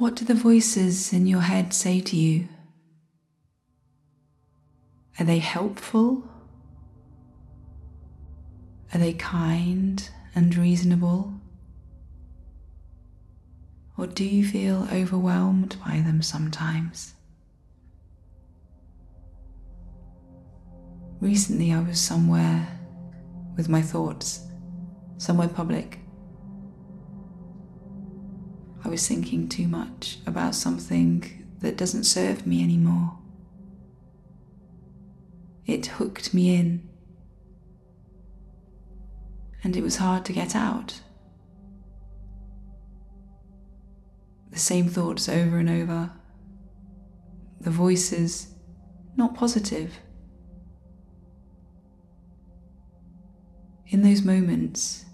What do the voices in your head say to you? Are they helpful? Are they kind and reasonable? Or do you feel overwhelmed by them sometimes? Recently, I was somewhere with my thoughts, somewhere public. I was thinking too much about something that doesn't serve me anymore. It hooked me in, and it was hard to get out. The same thoughts over and over, the voices not positive. In those moments,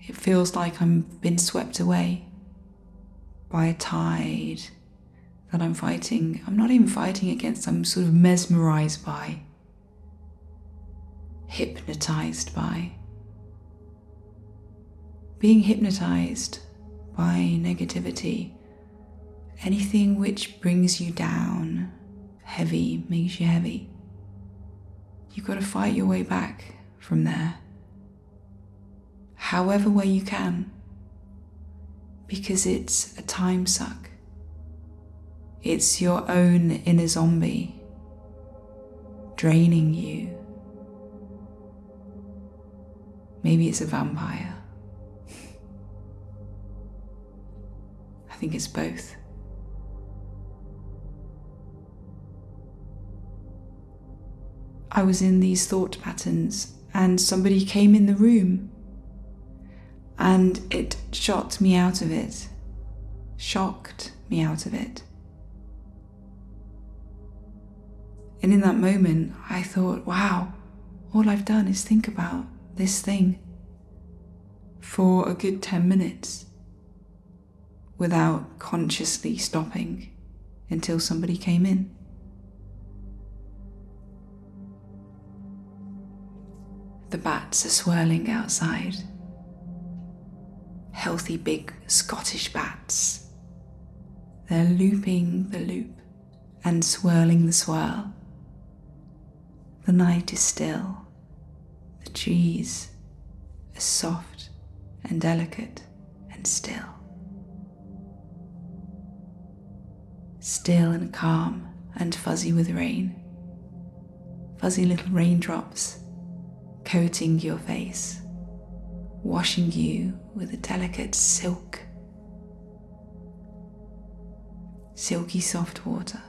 it feels like I'm been swept away by a tide that I'm fighting. I'm not even fighting against, I'm sort of mesmerized by, hypnotized by. Being hypnotized by negativity, anything which brings you down, heavy, makes you heavy. You've got to fight your way back from there, however way you can because it's a time suck. It's your own inner zombie draining you. Maybe it's a vampire. I think it's both. I was in these thought patterns and somebody came in the room and it shot me out of it, shocked me out of it. And in that moment, I thought, wow, all I've done is think about this thing for a good 10 minutes without consciously stopping until somebody came in. The bats are swirling outside healthy big Scottish bats. They're looping the loop and swirling the swirl. The night is still. The trees are soft and delicate and still. Still and calm and fuzzy with rain. Fuzzy little raindrops coating your face washing you with a delicate silk, silky soft water.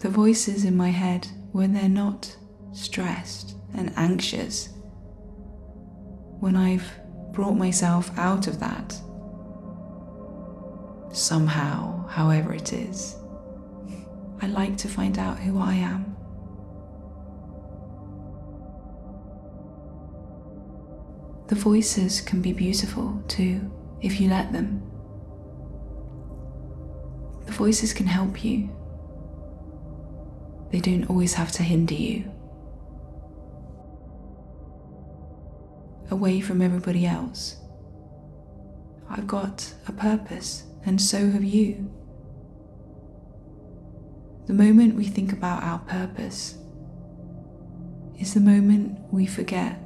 The voices in my head, when they're not stressed and anxious, when I've brought myself out of that, somehow, however it is, I like to find out who I am. The voices can be beautiful too if you let them. The voices can help you. They don't always have to hinder you. Away from everybody else. I've got a purpose, and so have you. The moment we think about our purpose is the moment we forget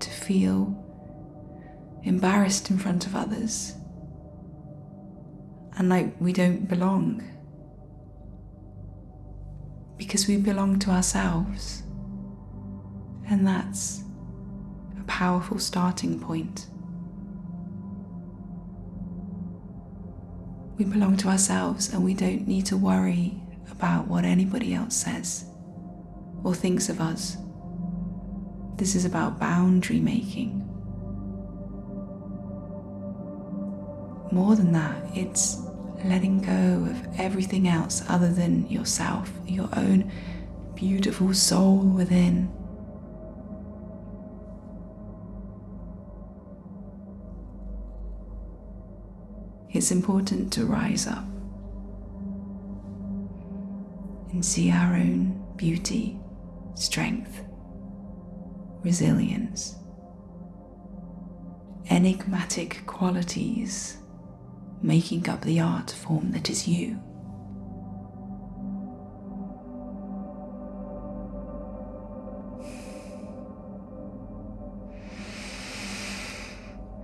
to feel embarrassed in front of others and like we don't belong because we belong to ourselves, and that's a powerful starting point. We belong to ourselves and we don't need to worry about what anybody else says or thinks of us. This is about boundary making. More than that, it's letting go of everything else other than yourself, your own beautiful soul within. It's important to rise up and see our own beauty, strength, resilience, enigmatic qualities making up the art form that is you.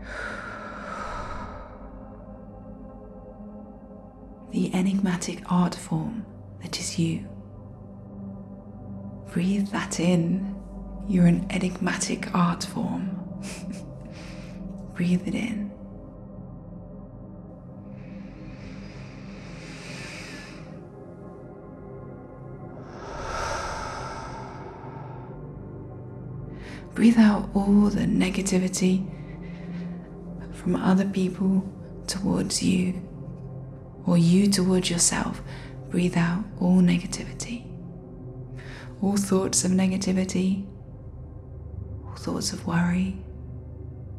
The enigmatic art form that is you. Breathe that in. You're an enigmatic art form. Breathe it in. Breathe out all the negativity from other people towards you or you towards yourself. Breathe out all negativity, all thoughts of negativity, all thoughts of worry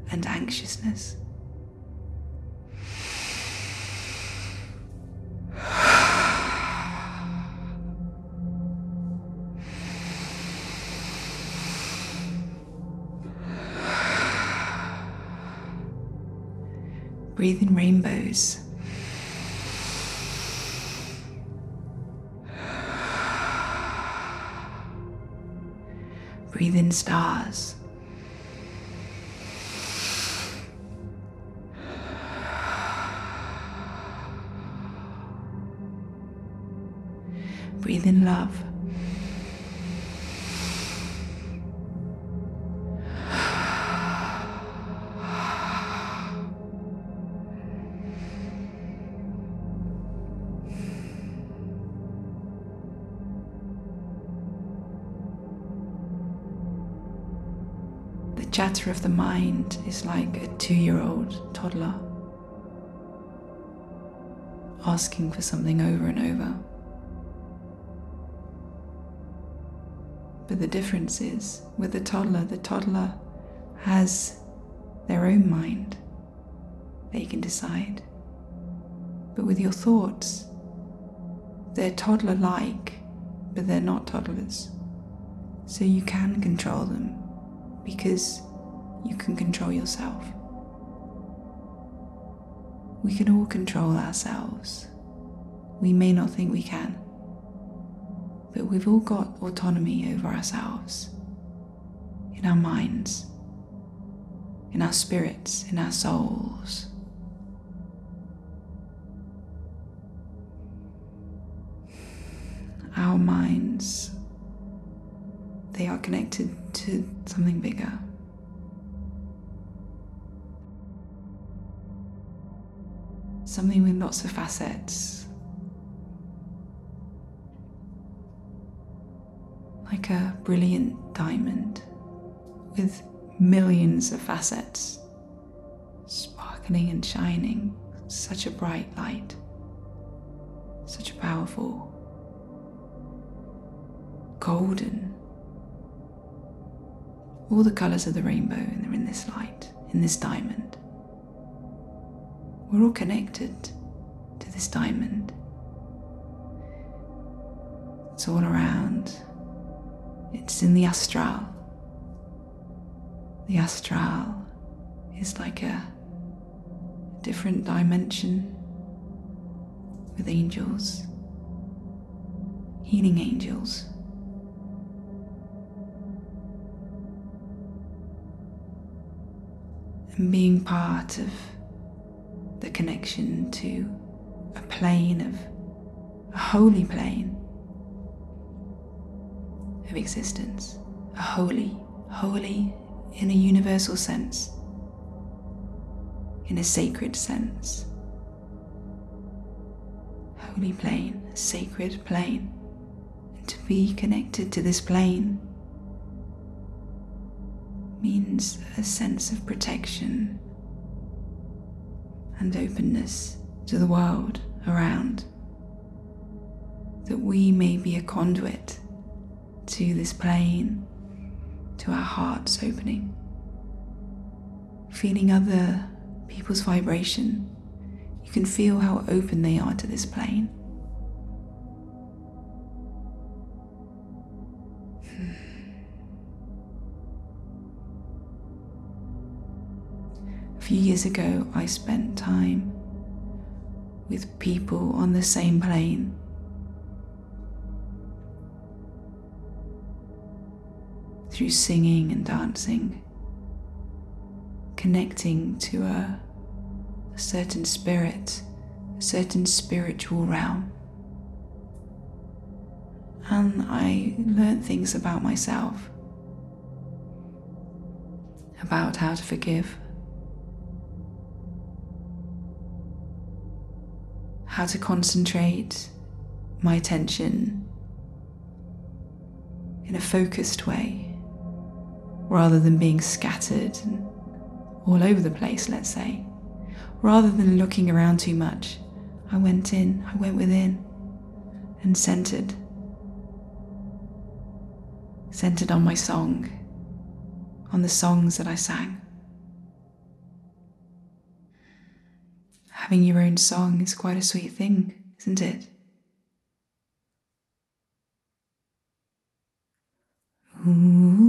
and anxiousness. Breathe in rainbows. Breathe in stars. Breathe in love. The chatter of the mind is like a two year old toddler asking for something over and over. But the difference is with the toddler, the toddler has their own mind. They can decide. But with your thoughts, they're toddler like, but they're not toddlers. So you can control them because you can control yourself. We can all control ourselves. We may not think we can, but we've all got autonomy over ourselves in our minds, in our spirits, in our souls. Our minds, connected to something bigger. Something with lots of facets. Like a brilliant diamond with millions of facets, sparkling and shining, such a bright light, such a powerful golden all the colours of the rainbow and they're in this light, in this diamond. We're all connected to this diamond. It's all around. It's in the astral. The astral is like a different dimension with angels, healing angels. And being part of the connection to a plane of a holy plane of existence, a holy, holy in a universal sense, in a sacred sense. Holy plane, sacred plane, and to be connected to this plane means a sense of protection and openness to the world around. That we may be a conduit to this plane, to our hearts opening. Feeling other people's vibration, you can feel how open they are to this plane. Few years ago, I spent time with people on the same plane. Through singing and dancing, connecting to a, a certain spirit, a certain spiritual realm. And I learned things about myself, about how to forgive how to concentrate my attention in a focused way rather than being scattered and all over the place, let's say. Rather than looking around too much, I went in, I went within and centered. Centered on my song, on the songs that I sang. Having your own song is quite a sweet thing, isn't it? Ooh.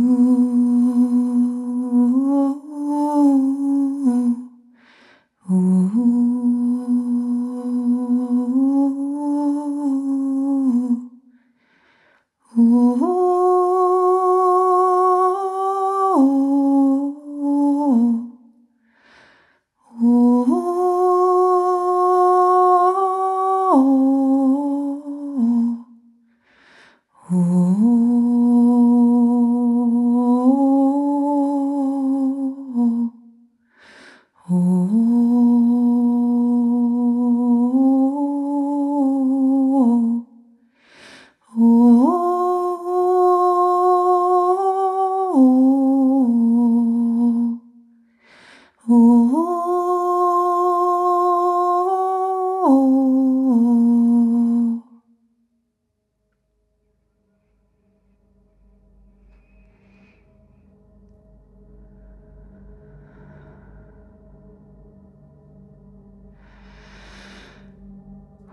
Oh.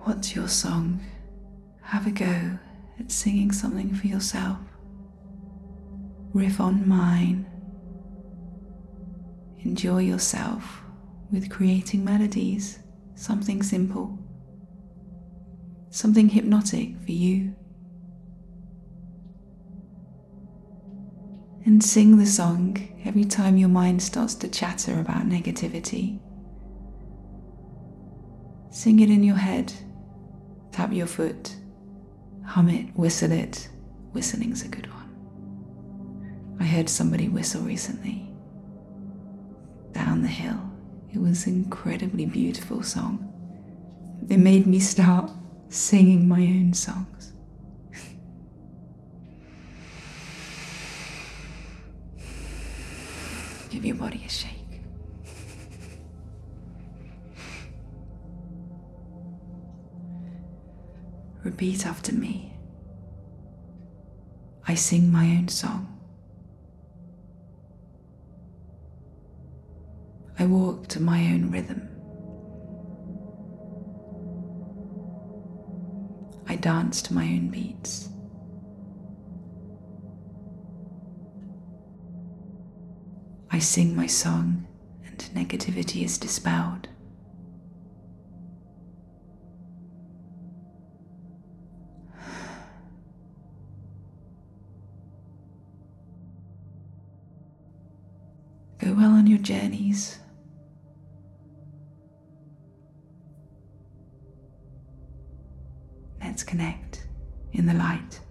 What's your song? Have a go at singing something for yourself. Riff on mine. Enjoy yourself with creating melodies, something simple, something hypnotic for you. And sing the song every time your mind starts to chatter about negativity. Sing it in your head Tap your foot, hum it, whistle it. Whistling's a good one. I heard somebody whistle recently the hill. It was an incredibly beautiful song. It made me start singing my own songs. Give your body a shake. Repeat after me. I sing my own song. I walk to my own rhythm. I dance to my own beats. I sing my song and negativity is dispelled. Go well on your journeys. In the light.